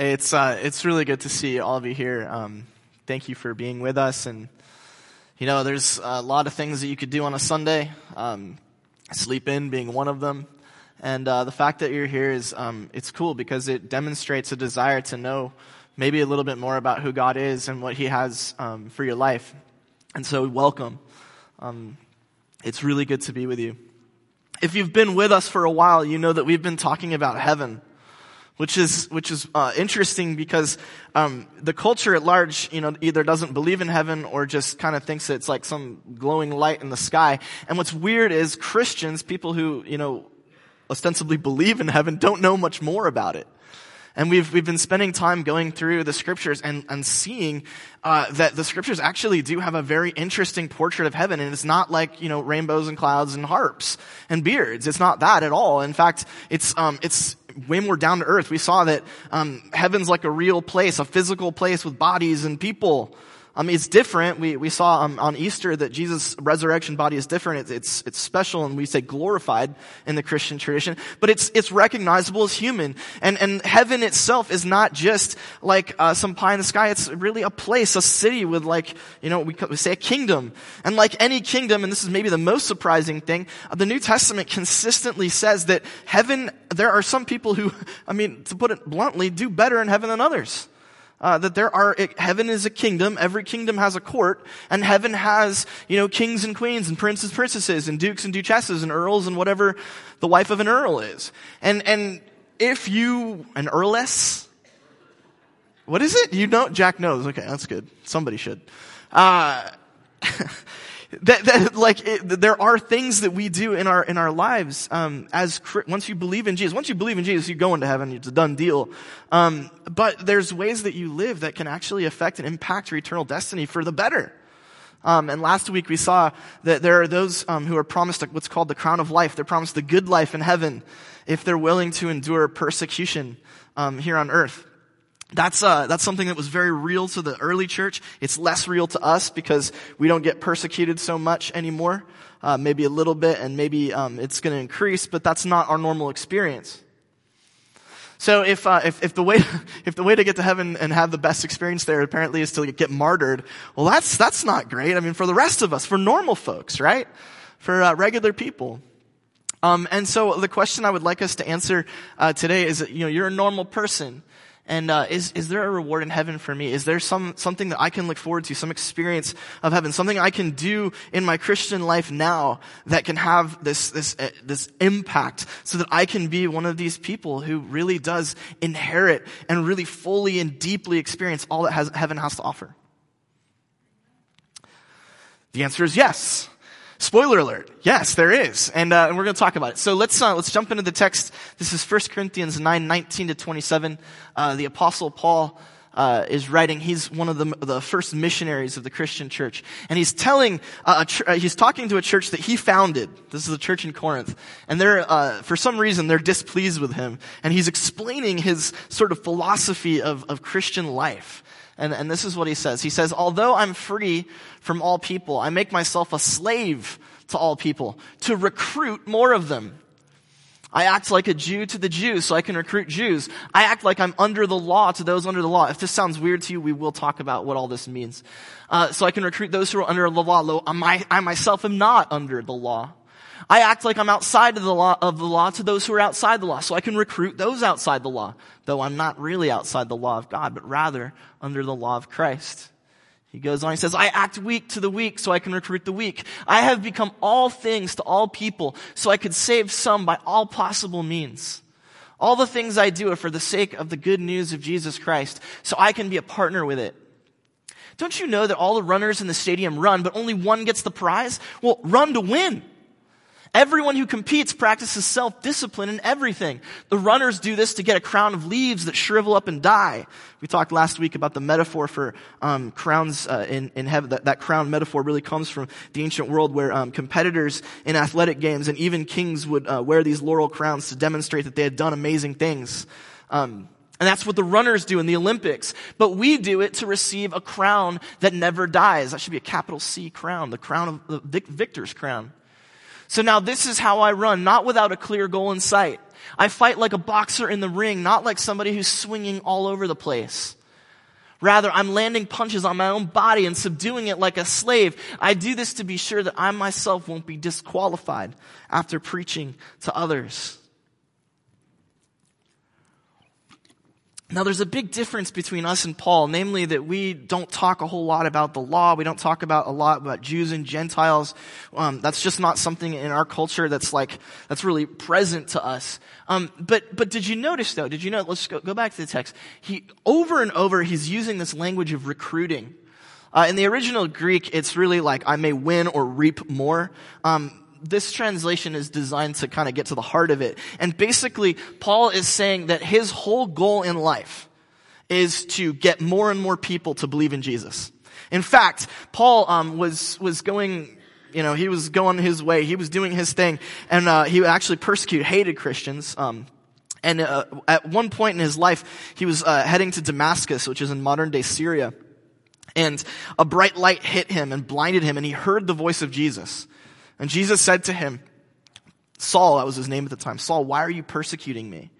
It's uh, it's really good to see all of you here. Um, thank you for being with us, and you know, there's a lot of things that you could do on a Sunday. Um, sleep in being one of them, and uh, the fact that you're here is um, it's cool because it demonstrates a desire to know maybe a little bit more about who God is and what He has um, for your life. And so, welcome. Um, it's really good to be with you. If you've been with us for a while, you know that we've been talking about heaven which is which is uh, interesting because um, the culture at large, you know, either doesn't believe in heaven or just kind of thinks it's like some glowing light in the sky. And what's weird is Christians, people who you know ostensibly believe in heaven, don't know much more about it. And we've, we've been spending time going through the scriptures and, and seeing uh, that the scriptures actually do have a very interesting portrait of heaven. And it's not like, you know, rainbows and clouds and harps and beards. It's not that at all. In fact, it's, um, it's way more down to earth. We saw that um, heaven's like a real place, a physical place with bodies and people. Mean, it's different. We, we saw um, on Easter that Jesus' resurrection body is different. It's, it's, it's special and we say glorified in the Christian tradition, but it's, it's recognizable as human. And, and heaven itself is not just like uh, some pie in the sky. It's really a place, a city with like, you know, we, we say a kingdom. And like any kingdom, and this is maybe the most surprising thing, uh, the New Testament consistently says that heaven, there are some people who, I mean, to put it bluntly, do better in heaven than others uh, that there are heaven is a kingdom every kingdom has a court and heaven has you know kings and queens and princes princesses and dukes and duchesses and earls and whatever the wife of an earl is. And and if you an earless? What is it? You know jack knows. Okay that's good. Somebody should. Uh, that, that like it, there are things that we do in our in our lives um, as once you believe in Jesus. Once you believe in Jesus, you go into heaven. It's a done deal. Um, but there's ways that you live that can actually affect and impact your eternal destiny for the better. Um, and last week we saw that there are those um, who are promised what's called the crown of life. They're promised the good life in heaven if they're willing to endure persecution um, here on earth. That's, uh, that's something that was very real to the early church. It's less real to us because we don't get persecuted so much anymore. Uh, maybe a little bit and maybe um, it's going to increase, but that's not our normal experience. So if, uh, if, if, the way, if the way to get to heaven and have the best experience there apparently is to get martyred, well that's, that's not great. I mean, for the rest of us, for normal folks, right? For uh, regular people. Um, and so the question I would like us to answer uh, today is you know, you're a normal person. And uh, is is there a reward in heaven for me? Is there some something that I can look forward to, some experience of heaven, something I can do in my Christian life now that can have this this uh, this impact, so that I can be one of these people who really does inherit and really fully and deeply experience all that has, heaven has to offer? The answer is yes. Spoiler alert. Yes, there is. And, uh, and we're going to talk about it. So let's, uh, let's jump into the text. This is 1 Corinthians 9, 19 to 27. Uh, the apostle Paul, uh, is writing. He's one of the, the first missionaries of the Christian church. And he's telling, uh, ch- uh, he's talking to a church that he founded. This is a church in Corinth. And they're, uh, for some reason, they're displeased with him. And he's explaining his sort of philosophy of, of Christian life. And, and this is what he says. He says, although I'm free from all people, I make myself a slave to all people to recruit more of them. I act like a Jew to the Jews so I can recruit Jews. I act like I'm under the law to those under the law. If this sounds weird to you, we will talk about what all this means. Uh, so I can recruit those who are under the law. I, I myself am not under the law. I act like I'm outside of the law, of the law to those who are outside the law, so I can recruit those outside the law, though I'm not really outside the law of God, but rather under the law of Christ. He goes on, he says, I act weak to the weak so I can recruit the weak. I have become all things to all people so I could save some by all possible means. All the things I do are for the sake of the good news of Jesus Christ so I can be a partner with it. Don't you know that all the runners in the stadium run, but only one gets the prize? Well, run to win. Everyone who competes practices self-discipline in everything. The runners do this to get a crown of leaves that shrivel up and die. We talked last week about the metaphor for um, crowns uh, in, in heaven. That, that, crown metaphor really comes from the ancient world where um, competitors in athletic games and even kings would uh, wear these laurel crowns to demonstrate that they had done amazing things. Um, and that's what the runners do in the Olympics. But we do it to receive a crown that never dies. That should be a capital C crown, the crown of the victor's crown. So now this is how I run, not without a clear goal in sight. I fight like a boxer in the ring, not like somebody who's swinging all over the place. Rather, I'm landing punches on my own body and subduing it like a slave. I do this to be sure that I myself won't be disqualified after preaching to others. Now, there's a big difference between us and Paul, namely that we don't talk a whole lot about the law. We don't talk about a lot about Jews and Gentiles. Um, that's just not something in our culture that's like that's really present to us. Um, but but did you notice though? Did you know? Let's go, go back to the text. He over and over he's using this language of recruiting. Uh, in the original Greek, it's really like I may win or reap more. Um, this translation is designed to kind of get to the heart of it. And basically, Paul is saying that his whole goal in life is to get more and more people to believe in Jesus. In fact, Paul um, was was going, you know, he was going his way. He was doing his thing, and uh, he actually persecuted, hated Christians. Um, and uh, at one point in his life, he was uh, heading to Damascus, which is in modern day Syria. And a bright light hit him and blinded him, and he heard the voice of Jesus. And Jesus said to him, Saul, that was his name at the time, Saul, why are you persecuting me?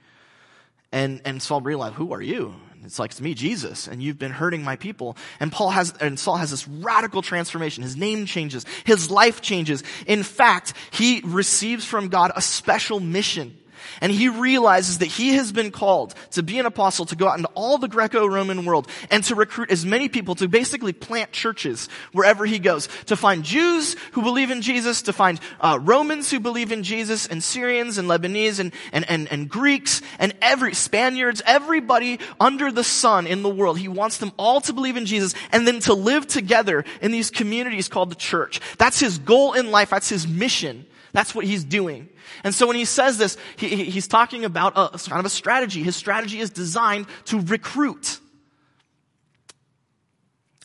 And, and Saul realized, who are you? It's like, it's me, Jesus, and you've been hurting my people. And Paul has, and Saul has this radical transformation. His name changes. His life changes. In fact, he receives from God a special mission. And he realizes that he has been called to be an apostle, to go out into all the Greco-Roman world, and to recruit as many people to basically plant churches wherever he goes. To find Jews who believe in Jesus, to find uh, Romans who believe in Jesus, and Syrians and Lebanese and, and, and, and Greeks and every Spaniards, everybody under the sun in the world. He wants them all to believe in Jesus and then to live together in these communities called the church. That's his goal in life. That's his mission. That's what he's doing. And so when he says this, he, he's talking about a kind of a strategy. His strategy is designed to recruit.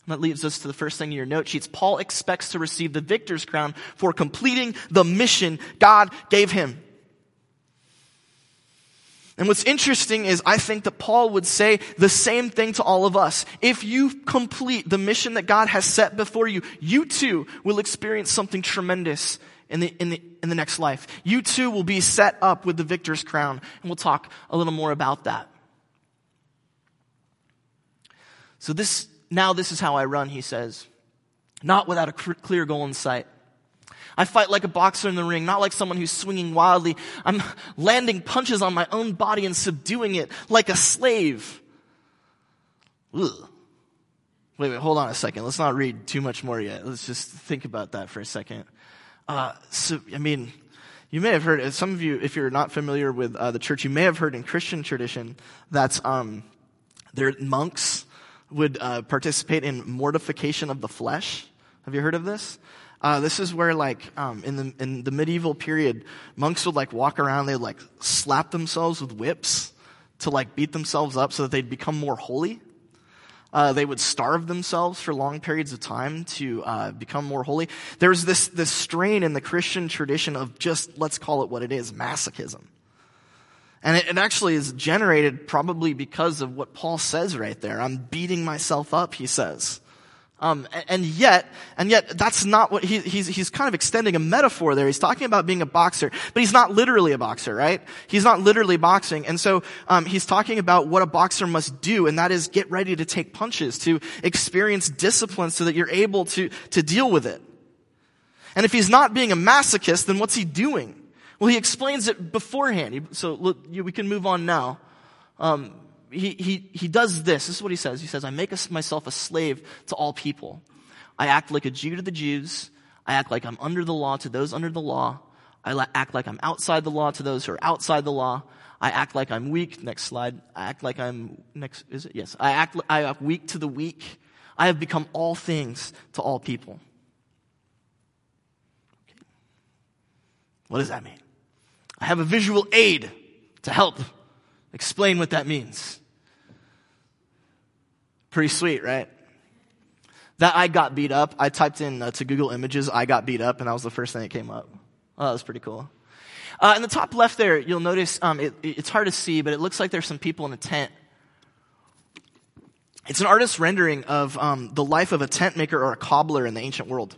that leads us to the first thing in your note sheets. Paul expects to receive the victor's crown for completing the mission God gave him. And what's interesting is I think that Paul would say the same thing to all of us. If you complete the mission that God has set before you, you too will experience something tremendous in the, in the, in the next life. You too will be set up with the victor's crown. And we'll talk a little more about that. So this, now this is how I run, he says. Not without a clear goal in sight. I fight like a boxer in the ring, not like someone who's swinging wildly. I'm landing punches on my own body and subduing it like a slave. Ugh. Wait, wait, hold on a second. Let's not read too much more yet. Let's just think about that for a second. Uh, so, I mean, you may have heard, some of you, if you're not familiar with uh, the church, you may have heard in Christian tradition that um, their monks would uh, participate in mortification of the flesh. Have you heard of this? Uh, this is where, like, um, in the in the medieval period, monks would like walk around. They'd like slap themselves with whips to like beat themselves up so that they'd become more holy. Uh, they would starve themselves for long periods of time to uh, become more holy. There's this this strain in the Christian tradition of just let's call it what it is, masochism. And it, it actually is generated probably because of what Paul says right there. I'm beating myself up, he says. Um, and yet, and yet that's not what he, he's, he's kind of extending a metaphor there. He's talking about being a boxer, but he's not literally a boxer, right? He's not literally boxing. And so, um, he's talking about what a boxer must do, and that is get ready to take punches, to experience discipline so that you're able to, to deal with it. And if he's not being a masochist, then what's he doing? Well, he explains it beforehand. So look, we can move on now. Um, he, he, he does this. This is what he says. He says, I make myself a slave to all people. I act like a Jew to the Jews. I act like I'm under the law to those under the law. I act like I'm outside the law to those who are outside the law. I act like I'm weak. Next slide. I act like I'm, next, is it? Yes. I act, I act weak to the weak. I have become all things to all people. Okay. What does that mean? I have a visual aid to help explain what that means. Pretty sweet, right? That I got beat up, I typed in uh, to Google Images, I got beat up, and that was the first thing that came up. Oh, that was pretty cool. Uh, in the top left there, you'll notice um, it, it's hard to see, but it looks like there's some people in a tent. It's an artist's rendering of um, the life of a tent maker or a cobbler in the ancient world.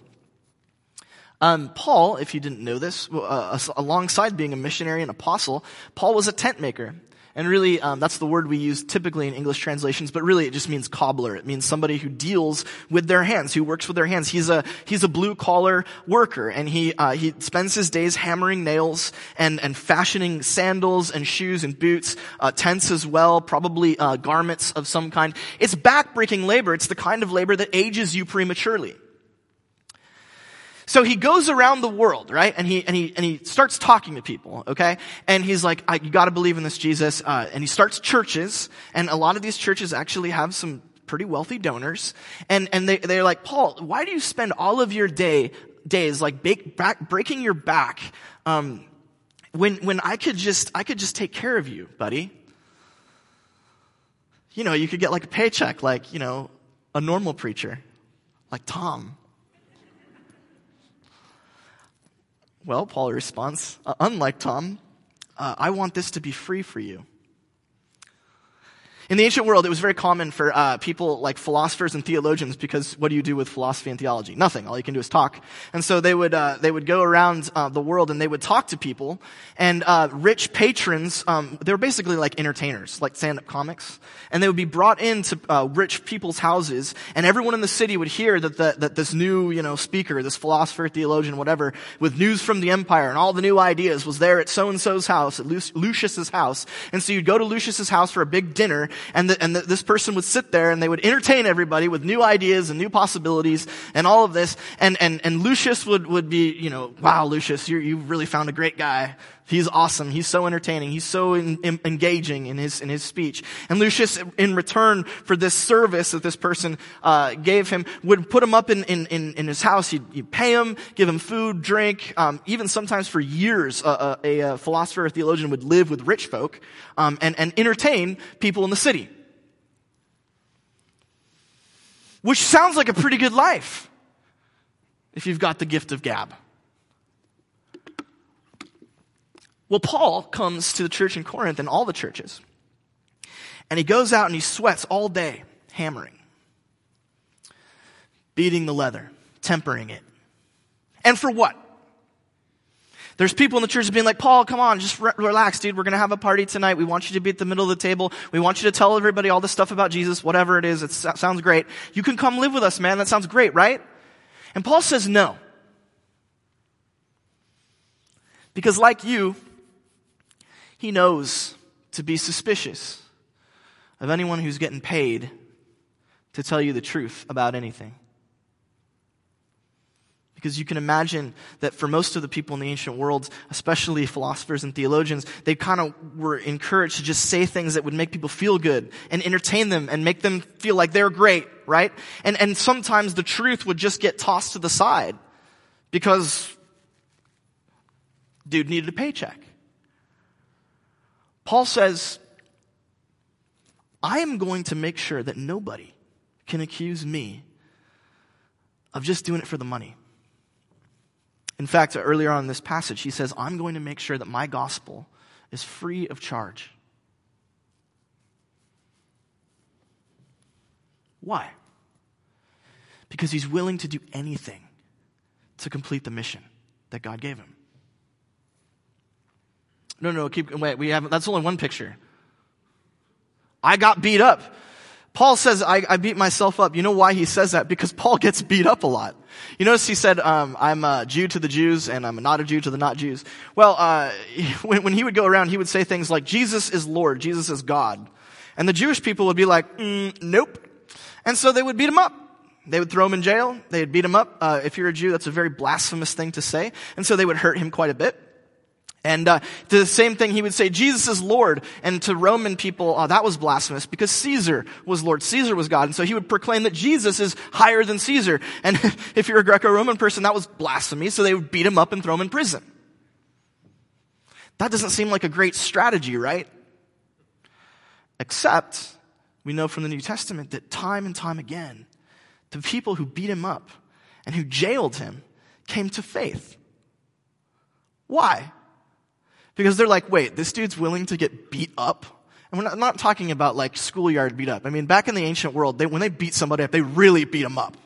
Um, Paul, if you didn't know this, uh, alongside being a missionary and apostle, Paul was a tent maker. And really, um, that's the word we use typically in English translations, but really it just means cobbler. It means somebody who deals with their hands, who works with their hands. He's a, he's a blue collar worker and he, uh, he spends his days hammering nails and, and fashioning sandals and shoes and boots, uh, tents as well, probably, uh, garments of some kind. It's backbreaking labor. It's the kind of labor that ages you prematurely. So he goes around the world, right? And he, and he, and he starts talking to people, okay? And he's like, you gotta believe in this Jesus. Uh, and he starts churches, and a lot of these churches actually have some pretty wealthy donors. And, and they, they're like, Paul, why do you spend all of your day, days like bake, back, breaking your back, um, when, when I could just, I could just take care of you, buddy? You know, you could get like a paycheck like, you know, a normal preacher, like Tom. Well, Paul responds, uh, unlike Tom, uh, I want this to be free for you. In the ancient world, it was very common for uh, people like philosophers and theologians because what do you do with philosophy and theology? Nothing. All you can do is talk. And so they would uh, they would go around uh, the world and they would talk to people. And uh, rich patrons, um, they were basically like entertainers, like stand-up comics, and they would be brought into uh, rich people's houses, and everyone in the city would hear that the, that this new you know speaker, this philosopher, theologian, whatever, with news from the empire and all the new ideas was there at so and so's house, at Lucius's house. And so you'd go to Lucius's house for a big dinner and, the, and the, this person would sit there and they would entertain everybody with new ideas and new possibilities and all of this. And, and, and Lucius would, would be, you know, wow, Lucius, you you really found a great guy. He's awesome. He's so entertaining. He's so in, in, engaging in his in his speech. And Lucius, in return for this service that this person uh, gave him, would put him up in in, in, his house. He'd, he'd, pay him, give him food, drink. Um, even sometimes for years, uh, uh a, a, philosopher or theologian would live with rich folk um, and and entertain people in the city. Which sounds like a pretty good life if you've got the gift of gab. Well, Paul comes to the church in Corinth and all the churches. And he goes out and he sweats all day, hammering, beating the leather, tempering it. And for what? There's people in the church being like, Paul, come on, just re- relax, dude. We're going to have a party tonight. We want you to be at the middle of the table. We want you to tell everybody all this stuff about Jesus, whatever it is. It sounds great. You can come live with us, man. That sounds great, right? And Paul says no. Because like you, he knows to be suspicious of anyone who's getting paid to tell you the truth about anything. Because you can imagine that for most of the people in the ancient world, especially philosophers and theologians, they kind of were encouraged to just say things that would make people feel good and entertain them and make them feel like they're great, right? And, and sometimes the truth would just get tossed to the side because dude needed a paycheck. Paul says, I am going to make sure that nobody can accuse me of just doing it for the money. In fact, earlier on in this passage, he says, I'm going to make sure that my gospel is free of charge. Why? Because he's willing to do anything to complete the mission that God gave him. No, no, keep, wait, we haven't, that's only one picture. I got beat up. Paul says, I, I, beat myself up. You know why he says that? Because Paul gets beat up a lot. You notice he said, um, I'm a Jew to the Jews and I'm not a Jew to the not Jews. Well, uh, when, when, he would go around, he would say things like, Jesus is Lord, Jesus is God. And the Jewish people would be like, mm, nope. And so they would beat him up. They would throw him in jail. They would beat him up. Uh, if you're a Jew, that's a very blasphemous thing to say. And so they would hurt him quite a bit. And uh, the same thing, he would say, Jesus is Lord. And to Roman people, uh, that was blasphemous because Caesar was Lord. Caesar was God. And so he would proclaim that Jesus is higher than Caesar. And if you're a Greco-Roman person, that was blasphemy. So they would beat him up and throw him in prison. That doesn't seem like a great strategy, right? Except we know from the New Testament that time and time again, the people who beat him up and who jailed him came to faith. Why? Because they're like, wait, this dude's willing to get beat up? And we're not, I'm not talking about like schoolyard beat up. I mean, back in the ancient world, they, when they beat somebody up, they really beat them up.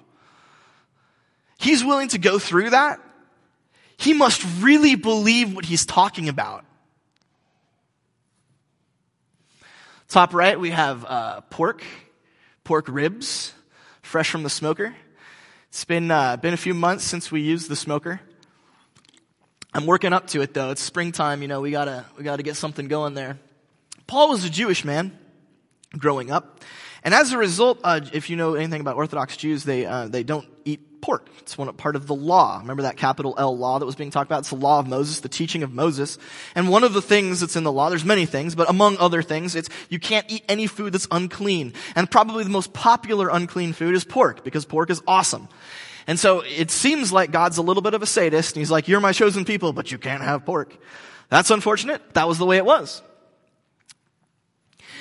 He's willing to go through that He must really believe what he's talking about. Top right, we have uh, pork, pork ribs, fresh from the smoker. It's been, uh, been a few months since we used the smoker. I'm working up to it though. It's springtime, you know, we gotta, we gotta get something going there. Paul was a Jewish man growing up. And as a result, uh, if you know anything about Orthodox Jews, they, uh, they don't eat pork. It's one part of the law. Remember that capital L law that was being talked about? It's the law of Moses, the teaching of Moses. And one of the things that's in the law, there's many things, but among other things, it's you can't eat any food that's unclean. And probably the most popular unclean food is pork, because pork is awesome. And so it seems like God's a little bit of a sadist, and he's like, you're my chosen people, but you can't have pork. That's unfortunate. That was the way it was.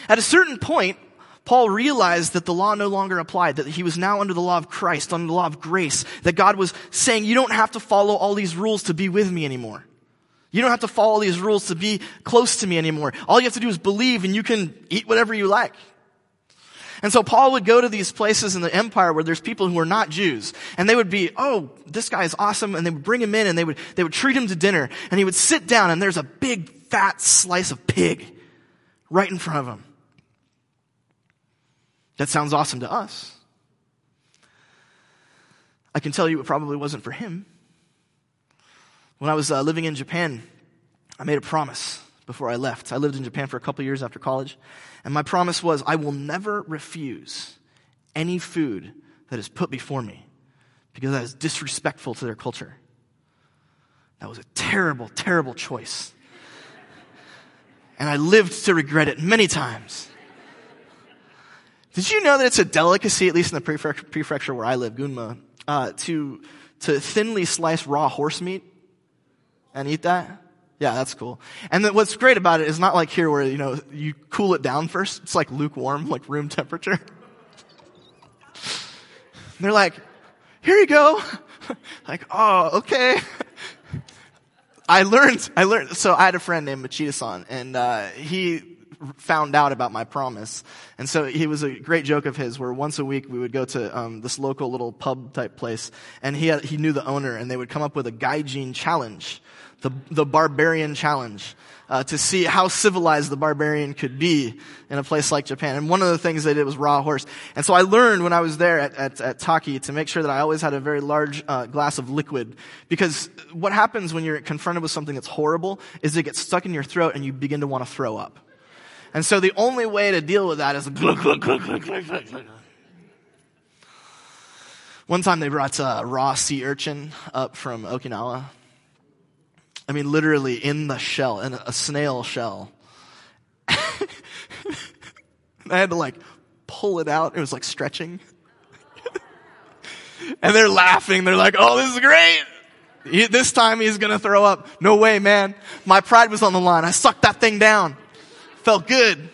At a certain point, Paul realized that the law no longer applied, that he was now under the law of Christ, under the law of grace, that God was saying, you don't have to follow all these rules to be with me anymore. You don't have to follow these rules to be close to me anymore. All you have to do is believe and you can eat whatever you like. And so Paul would go to these places in the empire where there's people who are not Jews. And they would be, oh, this guy is awesome. And they would bring him in and they would, they would treat him to dinner. And he would sit down and there's a big fat slice of pig right in front of him. That sounds awesome to us. I can tell you it probably wasn't for him. When I was uh, living in Japan, I made a promise before I left. I lived in Japan for a couple years after college, and my promise was I will never refuse any food that is put before me because that is disrespectful to their culture. That was a terrible, terrible choice. And I lived to regret it many times. Did you know that it's a delicacy, at least in the prefecture where I live, Gunma, uh, to, to thinly slice raw horse meat and eat that? Yeah, that's cool. And then what's great about it is not like here where, you know, you cool it down first. It's like lukewarm, like room temperature. They're like, here you go. like, oh, okay. I learned, I learned, so I had a friend named Machida-san, and, uh, he found out about my promise. And so he was a great joke of his where once a week we would go to um, this local little pub type place and he, had, he knew the owner and they would come up with a gaijin challenge, the, the barbarian challenge. Uh, to see how civilized the barbarian could be in a place like Japan. And one of the things they did was raw horse. And so I learned when I was there at, at, at Taki to make sure that I always had a very large uh, glass of liquid. Because what happens when you're confronted with something that's horrible is it gets stuck in your throat and you begin to want to throw up. And so the only way to deal with that is One time they brought a raw sea urchin up from Okinawa. I mean, literally in the shell, in a snail shell. I had to like pull it out. It was like stretching. and they're laughing. They're like, oh, this is great. He, this time he's gonna throw up. No way, man. My pride was on the line. I sucked that thing down. Felt good.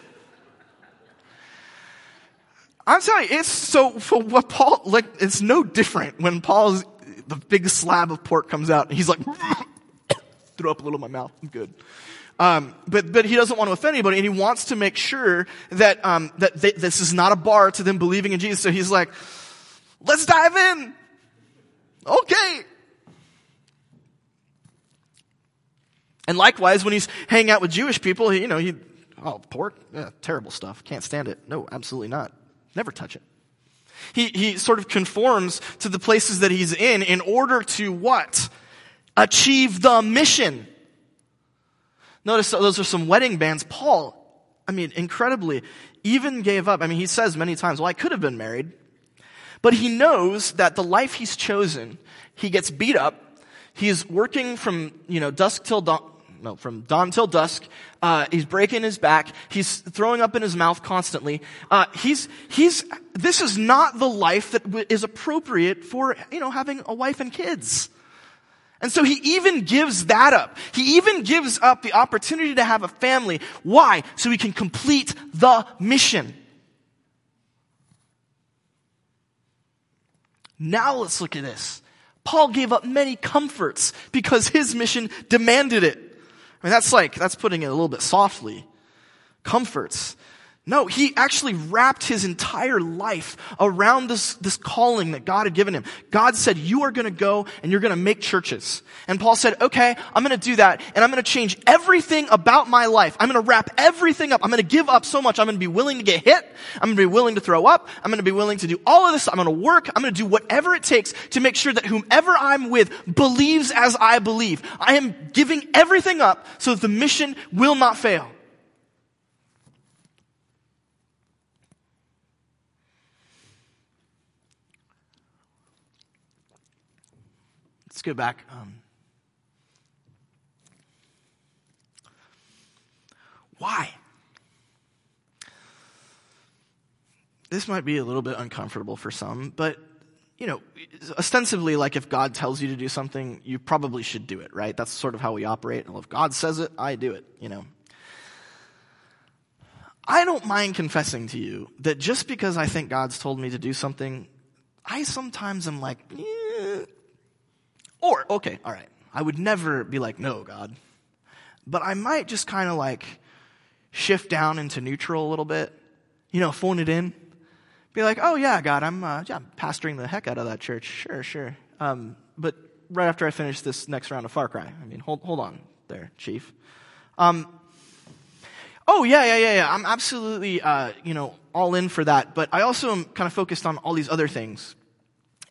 I'm telling you, it's so, for what Paul, like, it's no different when Paul's, the big slab of pork comes out and he's like, throw up a little in my mouth. I'm good. Um, but but he doesn't want to offend anybody, and he wants to make sure that um, that they, this is not a bar to them believing in Jesus. So he's like, "Let's dive in." Okay. And likewise, when he's hanging out with Jewish people, he, you know, he Oh, pork? Yeah, terrible stuff. Can't stand it. No, absolutely not. Never touch it. He, he sort of conforms to the places that he's in in order to what? Achieve the mission. Notice those are some wedding bands. Paul, I mean, incredibly, even gave up. I mean, he says many times, well, I could have been married. But he knows that the life he's chosen, he gets beat up. He's working from, you know, dusk till dawn, no, from dawn till dusk. Uh, he's breaking his back. He's throwing up in his mouth constantly. Uh, he's, he's, this is not the life that is appropriate for, you know, having a wife and kids. And so he even gives that up. He even gives up the opportunity to have a family. Why? So he can complete the mission. Now let's look at this. Paul gave up many comforts because his mission demanded it. I mean, that's like, that's putting it a little bit softly. Comforts. No, he actually wrapped his entire life around this, this calling that God had given him. God said, you are going to go and you're going to make churches. And Paul said, okay, I'm going to do that and I'm going to change everything about my life. I'm going to wrap everything up. I'm going to give up so much. I'm going to be willing to get hit. I'm going to be willing to throw up. I'm going to be willing to do all of this. I'm going to work. I'm going to do whatever it takes to make sure that whomever I'm with believes as I believe. I am giving everything up so that the mission will not fail. Let's go back. Um, why? This might be a little bit uncomfortable for some, but you know, ostensibly, like if God tells you to do something, you probably should do it, right? That's sort of how we operate. Well, if God says it, I do it, you know. I don't mind confessing to you that just because I think God's told me to do something, I sometimes am like, eh, or, okay, all right. I would never be like, no, God. But I might just kind of like shift down into neutral a little bit, you know, phone it in. Be like, oh yeah, God, I'm, uh, yeah, I'm pastoring the heck out of that church. Sure, sure. Um, but right after I finish this next round of Far Cry, I mean, hold, hold on there, Chief. Um, oh yeah, yeah, yeah, yeah. I'm absolutely, uh, you know, all in for that. But I also am kind of focused on all these other things.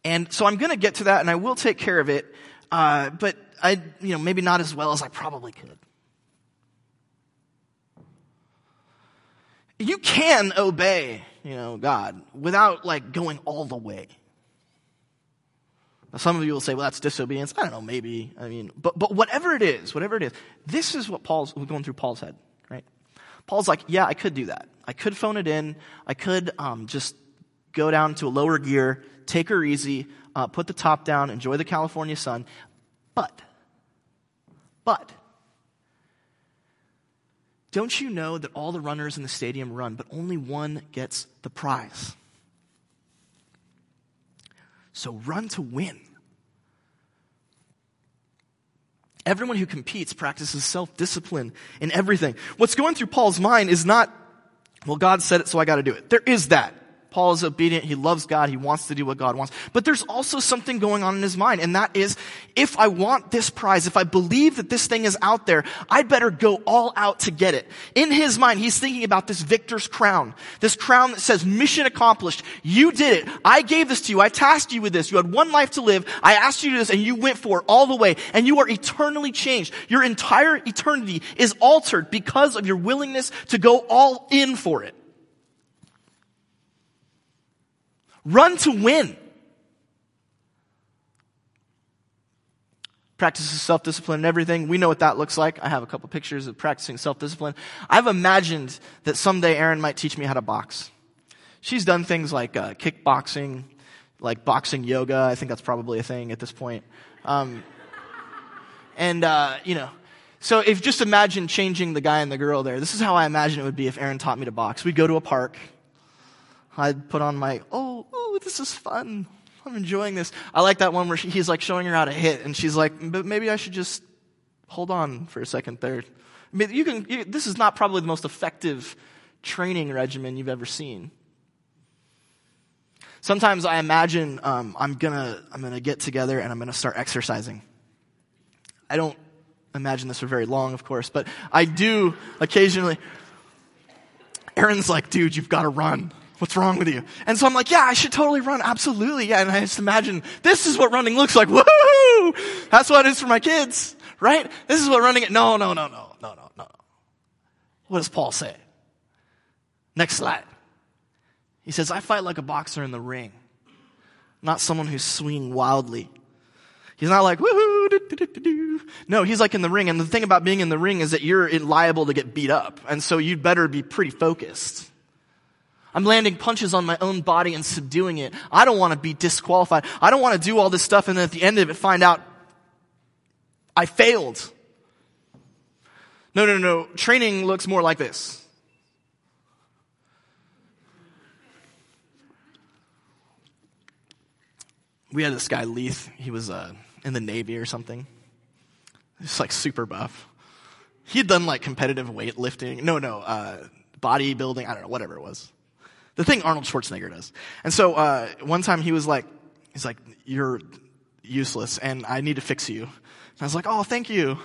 And so I'm going to get to that and I will take care of it. Uh, but I, you know, maybe not as well as I probably could. You can obey, you know, God without like going all the way. Now, some of you will say, well, that's disobedience. I don't know, maybe. I mean, but, but whatever it is, whatever it is, this is what Paul's going through Paul's head, right? Paul's like, yeah, I could do that. I could phone it in. I could um, just go down to a lower gear, take her easy, uh, put the top down, enjoy the California sun. But, but, don't you know that all the runners in the stadium run, but only one gets the prize? So run to win. Everyone who competes practices self discipline in everything. What's going through Paul's mind is not, well, God said it, so I got to do it. There is that. Paul is obedient. He loves God. He wants to do what God wants. But there's also something going on in his mind, and that is, if I want this prize, if I believe that this thing is out there, I'd better go all out to get it. In his mind, he's thinking about this victor's crown. This crown that says, mission accomplished. You did it. I gave this to you. I tasked you with this. You had one life to live. I asked you to do this, and you went for it all the way, and you are eternally changed. Your entire eternity is altered because of your willingness to go all in for it. Run to win. Practices self discipline and everything. We know what that looks like. I have a couple pictures of practicing self discipline. I've imagined that someday Erin might teach me how to box. She's done things like uh, kickboxing, like boxing yoga. I think that's probably a thing at this point. Um, and, uh, you know, so if just imagine changing the guy and the girl there. This is how I imagine it would be if Erin taught me to box. We'd go to a park. I'd put on my, oh, oh, this is fun. I'm enjoying this. I like that one where she, he's like showing her how to hit, and she's like, but maybe I should just hold on for a second there. I mean, you can, you, this is not probably the most effective training regimen you've ever seen. Sometimes I imagine um, I'm gonna I'm gonna get together and I'm gonna start exercising. I don't imagine this for very long, of course, but I do occasionally. Erin's like, dude, you've got to run. What's wrong with you? And so I'm like, yeah, I should totally run. Absolutely. Yeah. And I just imagine this is what running looks like. Woohoo! That's what it is for my kids, right? This is what running, no, no, no, no, no, no, no. What does Paul say? Next slide. He says, I fight like a boxer in the ring, not someone who's swinging wildly. He's not like, woohoo, no, he's like in the ring. And the thing about being in the ring is that you're liable to get beat up. And so you'd better be pretty focused. I'm landing punches on my own body and subduing it. I don't want to be disqualified. I don't want to do all this stuff and then at the end of it find out I failed. No, no, no. Training looks more like this. We had this guy, Leith. He was uh, in the Navy or something. He's like super buff. He had done like competitive weightlifting. No, no, uh, bodybuilding. I don't know, whatever it was. The thing Arnold Schwarzenegger does. And so, uh, one time he was like, he's like, you're useless and I need to fix you. And I was like, oh, thank you.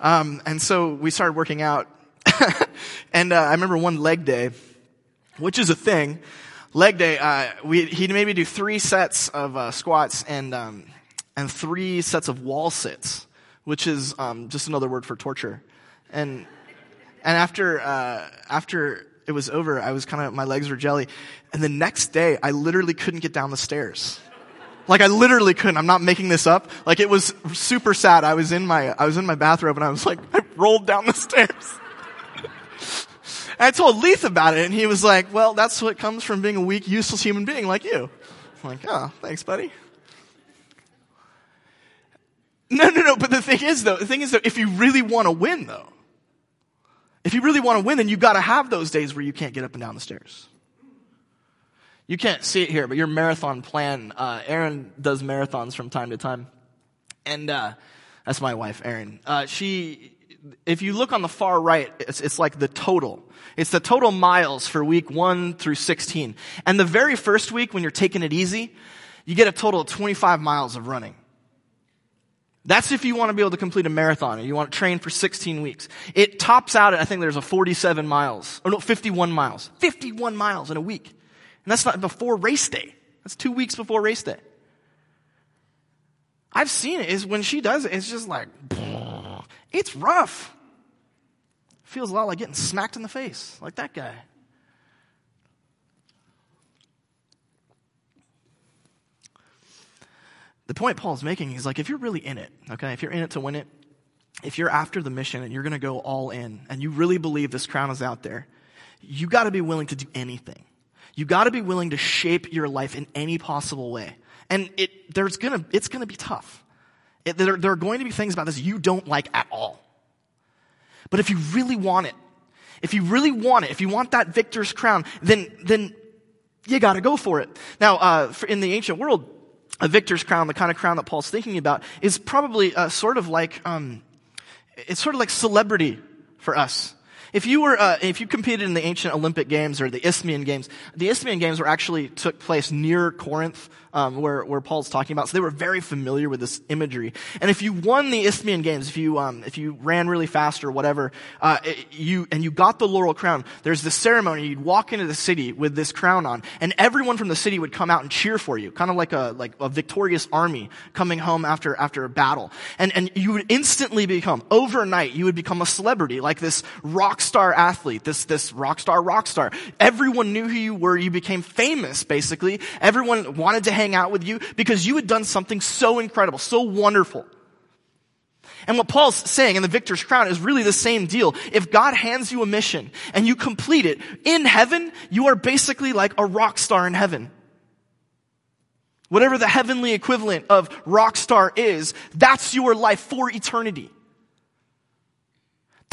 Um, and so we started working out. and, uh, I remember one leg day, which is a thing. Leg day, uh, we, he'd maybe do three sets of, uh, squats and, um, and three sets of wall sits, which is, um, just another word for torture. And, and after, uh, after it was over, I was kind of, my legs were jelly. And the next day, I literally couldn't get down the stairs. Like I literally couldn't. I'm not making this up. Like it was super sad. I was in my, I was in my bathrobe and I was like, I rolled down the stairs. I told Leith about it and he was like, well, that's what comes from being a weak, useless human being like you. I'm like, oh, thanks buddy. No, no, no. But the thing is though, the thing is though, if you really want to win though, if you really want to win, then you've got to have those days where you can't get up and down the stairs. You can't see it here, but your marathon plan, uh, Erin does marathons from time to time. And, uh, that's my wife, Erin. Uh, she, if you look on the far right, it's, it's like the total. It's the total miles for week one through 16. And the very first week when you're taking it easy, you get a total of 25 miles of running. That's if you want to be able to complete a marathon or you want to train for 16 weeks. It tops out at, I think there's a 47 miles, or no, 51 miles. 51 miles in a week. And that's not before race day. That's two weeks before race day. I've seen it is when she does it, it's just like, it's rough. Feels a lot like getting smacked in the face, like that guy. The point Paul's making is like, if you're really in it, okay, if you're in it to win it, if you're after the mission and you're going to go all in and you really believe this crown is out there, you got to be willing to do anything. You got to be willing to shape your life in any possible way. And it, there's gonna, it's gonna be tough. It, there, there are going to be things about this you don't like at all. But if you really want it, if you really want it, if you want that victor's crown, then, then you gotta go for it. Now, uh, in the ancient world, a victor's crown, the kind of crown that Paul's thinking about, is probably uh, sort of like um, it's sort of like celebrity for us. If you were, uh, if you competed in the ancient Olympic Games or the Isthmian Games, the Isthmian Games were actually took place near Corinth, um, where where Paul's talking about. So they were very familiar with this imagery. And if you won the Isthmian Games, if you um, if you ran really fast or whatever, uh, you and you got the laurel crown, there's this ceremony. You'd walk into the city with this crown on, and everyone from the city would come out and cheer for you, kind of like a like a victorious army coming home after after a battle. And and you would instantly become overnight. You would become a celebrity, like this rock star athlete, this this rock star rock star. Everyone knew who you were. You became famous, basically. Everyone wanted to hang out with you because you had done something so incredible, so wonderful. And what Paul's saying in the victor's crown is really the same deal. If God hands you a mission and you complete it, in heaven, you are basically like a rock star in heaven. Whatever the heavenly equivalent of rock star is, that's your life for eternity.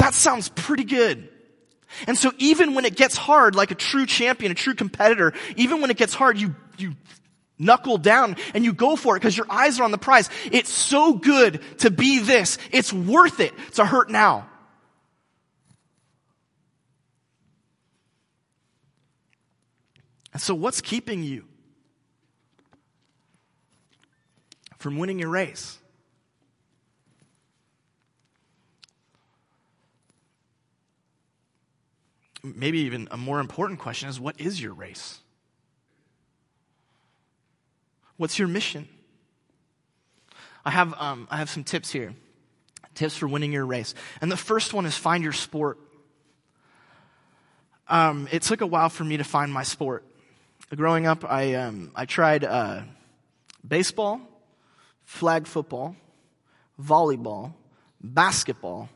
That sounds pretty good. And so even when it gets hard, like a true champion, a true competitor, even when it gets hard, you, you knuckle down and you go for it because your eyes are on the prize. It's so good to be this. It's worth it to hurt now. And so what's keeping you from winning your race? Maybe even a more important question is what is your race? What's your mission? I have, um, I have some tips here. Tips for winning your race. And the first one is find your sport. Um, it took a while for me to find my sport. Growing up, I, um, I tried uh, baseball, flag football, volleyball, basketball.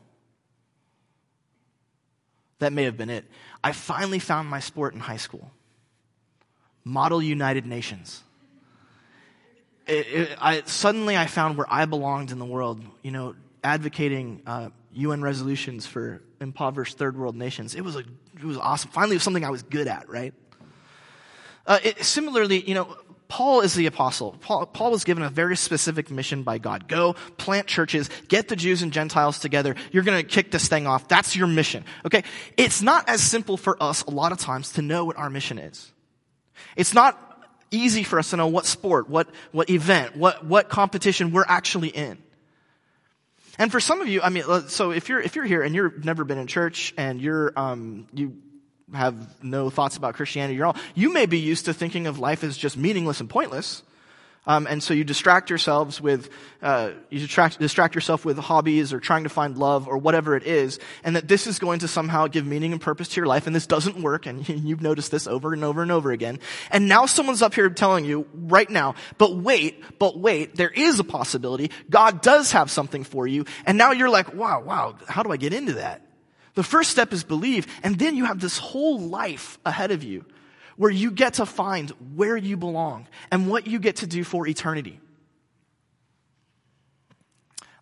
That may have been it. I finally found my sport in high school Model United Nations it, it, I, suddenly I found where I belonged in the world, you know, advocating uh, UN resolutions for impoverished third world nations. It was, a, it was awesome. Finally, it was something I was good at, right? Uh, it, similarly, you know, Paul is the apostle. Paul, Paul, was given a very specific mission by God. Go, plant churches, get the Jews and Gentiles together. You're going to kick this thing off. That's your mission. Okay? It's not as simple for us a lot of times to know what our mission is. It's not easy for us to know what sport, what, what event, what, what competition we're actually in. And for some of you, I mean, so if you're, if you're here and you've never been in church and you're, um, you have no thoughts about Christianity at all, you may be used to thinking of life as just meaningless and pointless. Um, and so you distract yourselves with, uh, you distract, distract yourself with hobbies or trying to find love or whatever it is, and that this is going to somehow give meaning and purpose to your life, and this doesn't work, and you've noticed this over and over and over again. And now someone's up here telling you right now, but wait, but wait, there is a possibility. God does have something for you, and now you're like, wow, wow, how do I get into that? The first step is believe, and then you have this whole life ahead of you where you get to find where you belong and what you get to do for eternity.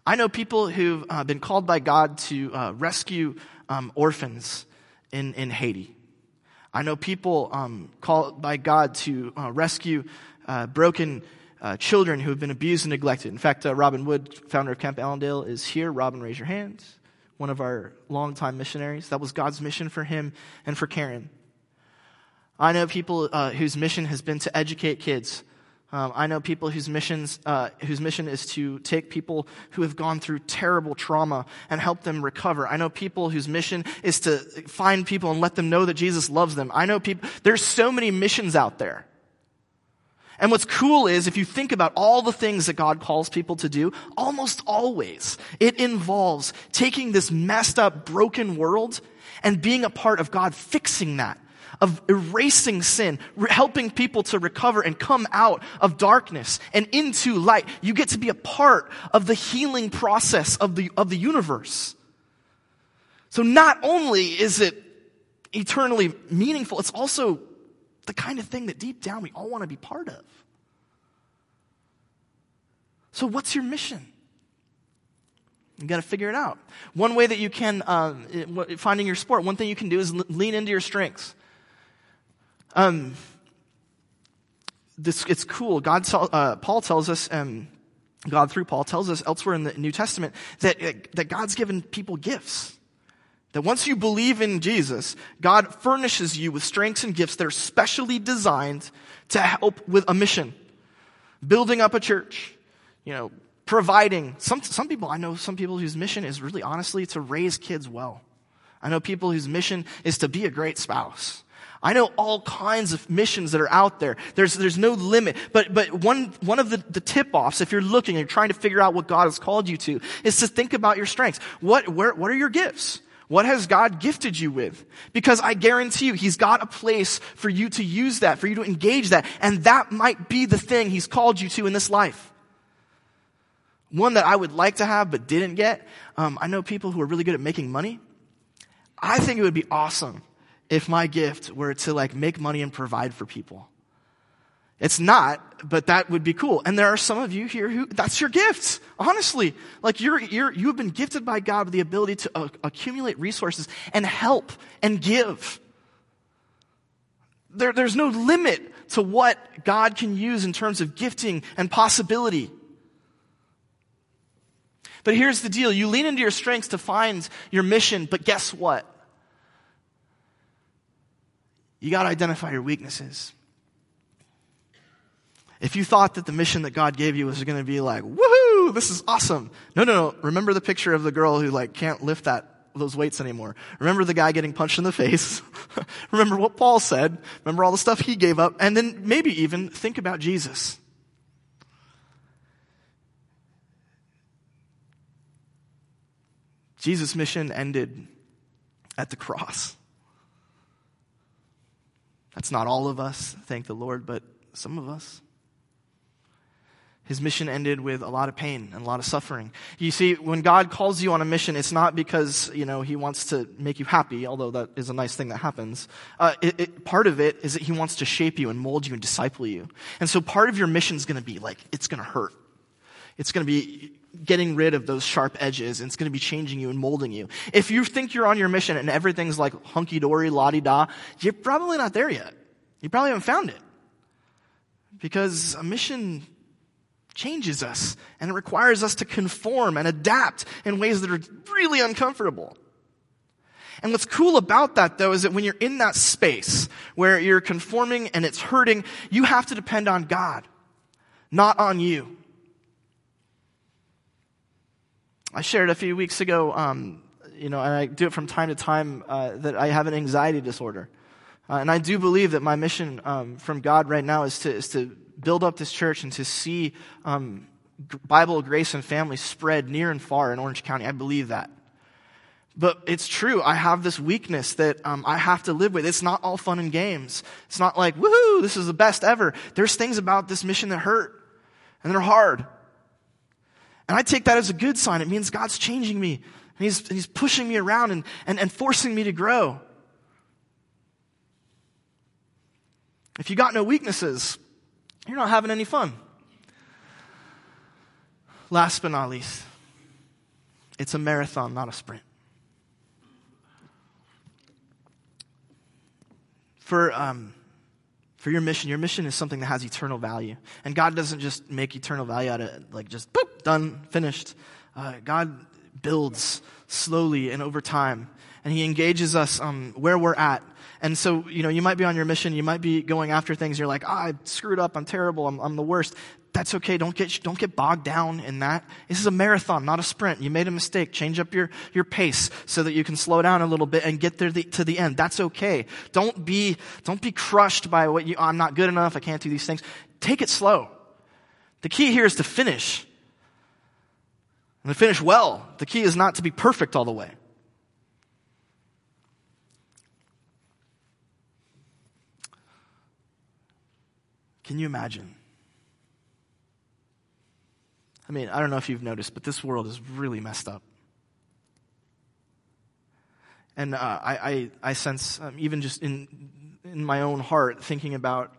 I know people who've uh, been called by God to uh, rescue um, orphans in, in Haiti. I know people um, called by God to uh, rescue uh, broken uh, children who have been abused and neglected. In fact, uh, Robin Wood, founder of Camp Allendale, is here. Robin, raise your hands. One of our longtime missionaries. That was God's mission for him and for Karen. I know people uh, whose mission has been to educate kids. Um, I know people whose missions, uh, whose mission is to take people who have gone through terrible trauma and help them recover. I know people whose mission is to find people and let them know that Jesus loves them. I know people, there's so many missions out there. And what's cool is if you think about all the things that God calls people to do, almost always it involves taking this messed up, broken world and being a part of God fixing that of erasing sin, helping people to recover and come out of darkness and into light. You get to be a part of the healing process of the, of the universe. So not only is it eternally meaningful, it's also the kind of thing that deep down we all want to be part of. So what's your mission? You got to figure it out. One way that you can, uh, finding your sport, one thing you can do is lean into your strengths. Um, this, it's cool. God, uh, Paul tells us, um, God through Paul tells us elsewhere in the New Testament that, uh, that God's given people gifts. That once you believe in Jesus, God furnishes you with strengths and gifts that are specially designed to help with a mission. Building up a church, you know, providing. Some, some people, I know some people whose mission is really honestly to raise kids well. I know people whose mission is to be a great spouse. I know all kinds of missions that are out there. There's, there's no limit. But, but one, one of the, the tip-offs, if you're looking and you're trying to figure out what God has called you to, is to think about your strengths. What, where, what are your gifts? What has God gifted you with? Because I guarantee you, He's got a place for you to use that, for you to engage that. And that might be the thing He's called you to in this life. One that I would like to have but didn't get. Um, I know people who are really good at making money. I think it would be awesome if my gift were to like make money and provide for people. It's not, but that would be cool. And there are some of you here who, that's your gift. Honestly. Like you're, you're, you have been gifted by God with the ability to uh, accumulate resources and help and give. There, there's no limit to what God can use in terms of gifting and possibility. But here's the deal. You lean into your strengths to find your mission, but guess what? You got to identify your weaknesses. If you thought that the mission that God gave you was going to be like, woohoo, this is awesome. No, no, no. Remember the picture of the girl who like can't lift that, those weights anymore. Remember the guy getting punched in the face. Remember what Paul said. Remember all the stuff he gave up. And then maybe even think about Jesus. Jesus' mission ended at the cross. That's not all of us, thank the Lord, but some of us. His mission ended with a lot of pain and a lot of suffering. You see, when God calls you on a mission, it's not because, you know, He wants to make you happy, although that is a nice thing that happens. Uh, it, it, part of it is that He wants to shape you and mold you and disciple you. And so part of your mission is going to be like, it's going to hurt. It's going to be getting rid of those sharp edges and it's going to be changing you and molding you. If you think you're on your mission and everything's like hunky dory, la di da, you're probably not there yet. You probably haven't found it. because a mission changes us and it requires us to conform and adapt in ways that are really uncomfortable. And what's cool about that though is that when you're in that space where you're conforming and it's hurting, you have to depend on God, not on you. I shared a few weeks ago, um, you know, and I do it from time to time, uh, that I have an anxiety disorder. Uh, and I do believe that my mission um, from God right now is to, is to build up this church and to see um, Bible, grace, and family spread near and far in Orange County. I believe that. But it's true. I have this weakness that um, I have to live with. It's not all fun and games. It's not like, woohoo, this is the best ever. There's things about this mission that hurt and they're hard. And I take that as a good sign. It means God's changing me and He's, he's pushing me around and, and, and forcing me to grow. If you got no weaknesses, you're not having any fun. Last but not least, it's a marathon, not a sprint. for, um, for your mission, your mission is something that has eternal value. And God doesn't just make eternal value out of it, like just boop, done, finished. Uh, God builds slowly and over time. And He engages us um, where we're at. And so, you know, you might be on your mission, you might be going after things, you're like, oh, I screwed up, I'm terrible, I'm, I'm the worst that's okay. Don't get, don't get bogged down in that. This is a marathon, not a sprint. You made a mistake. Change up your, your pace so that you can slow down a little bit and get there the, to the end. That's okay. Don't be, don't be crushed by what you, I'm not good enough. I can't do these things. Take it slow. The key here is to finish. And to finish well. The key is not to be perfect all the way. Can you imagine? I mean, I don't know if you've noticed, but this world is really messed up. And uh, I, I, I, sense, um, even just in, in my own heart, thinking about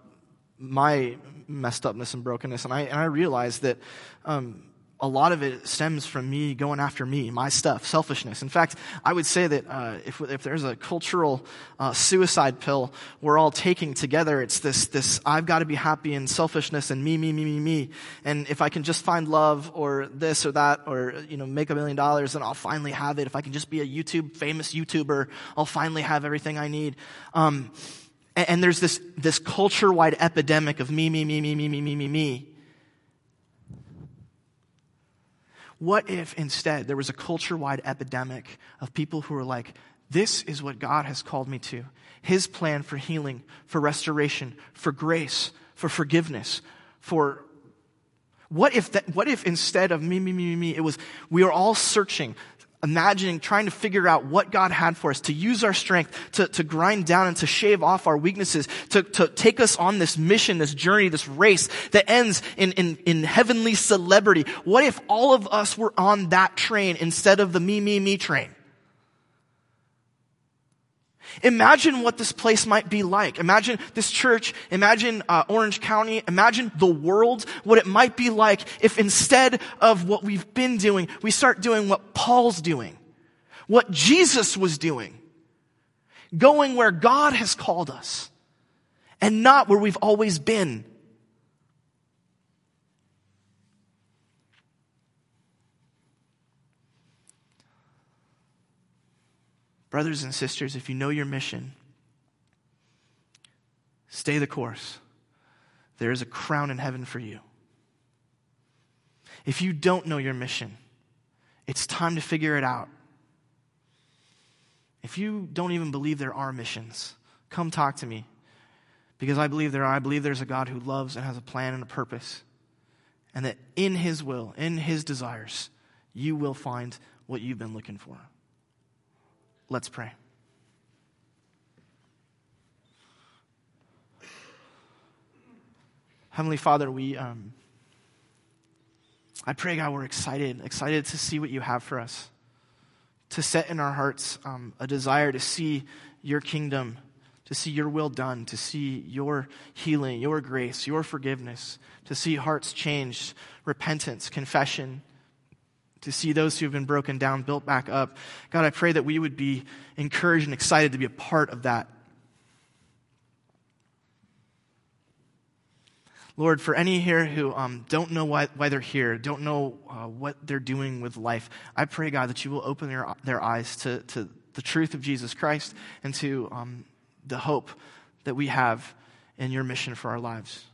my messed upness and brokenness, and I, and I realize that um, a lot of it stems from me going after me, my stuff, selfishness. In fact, I would say that uh, if, if there's a cultural uh, suicide pill we're all taking together, it's this, this I've got to be happy and selfishness and me, me, me, me, me. And if I can just find love or this or that or, you know, make a million dollars, then I'll finally have it. If I can just be a YouTube, famous YouTuber, I'll finally have everything I need. Um, and, and there's this, this culture-wide epidemic of me, me, me, me, me, me, me, me, me. What if instead there was a culture wide epidemic of people who were like, this is what God has called me to. His plan for healing, for restoration, for grace, for forgiveness, for what if that, what if instead of me, me, me, me, me, it was we are all searching imagining, trying to figure out what God had for us, to use our strength, to, to grind down and to shave off our weaknesses, to, to take us on this mission, this journey, this race that ends in, in, in heavenly celebrity. What if all of us were on that train instead of the me, me, me train? Imagine what this place might be like. Imagine this church. Imagine uh, Orange County. Imagine the world, what it might be like if instead of what we've been doing, we start doing what Paul's doing, what Jesus was doing, going where God has called us and not where we've always been. Brothers and sisters, if you know your mission, stay the course. There is a crown in heaven for you. If you don't know your mission, it's time to figure it out. If you don't even believe there are missions, come talk to me. Because I believe there are. I believe there's a God who loves and has a plan and a purpose. And that in His will, in His desires, you will find what you've been looking for. Let's pray. Heavenly Father, we, um, I pray, God, we're excited, excited to see what you have for us, to set in our hearts um, a desire to see your kingdom, to see your will done, to see your healing, your grace, your forgiveness, to see hearts changed, repentance, confession, to see those who have been broken down built back up. God, I pray that we would be encouraged and excited to be a part of that. Lord, for any here who um, don't know why, why they're here, don't know uh, what they're doing with life, I pray, God, that you will open their, their eyes to, to the truth of Jesus Christ and to um, the hope that we have in your mission for our lives.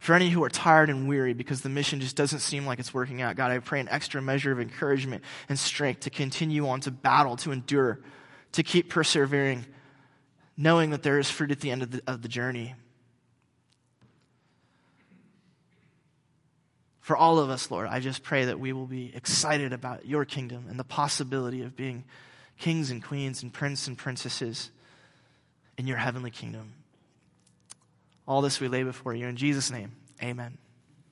For any who are tired and weary because the mission just doesn't seem like it's working out, God, I pray an extra measure of encouragement and strength to continue on to battle, to endure, to keep persevering, knowing that there is fruit at the end of the, of the journey. For all of us, Lord, I just pray that we will be excited about your kingdom and the possibility of being kings and queens and princes and princesses in your heavenly kingdom. All this we lay before you. In Jesus' name, amen.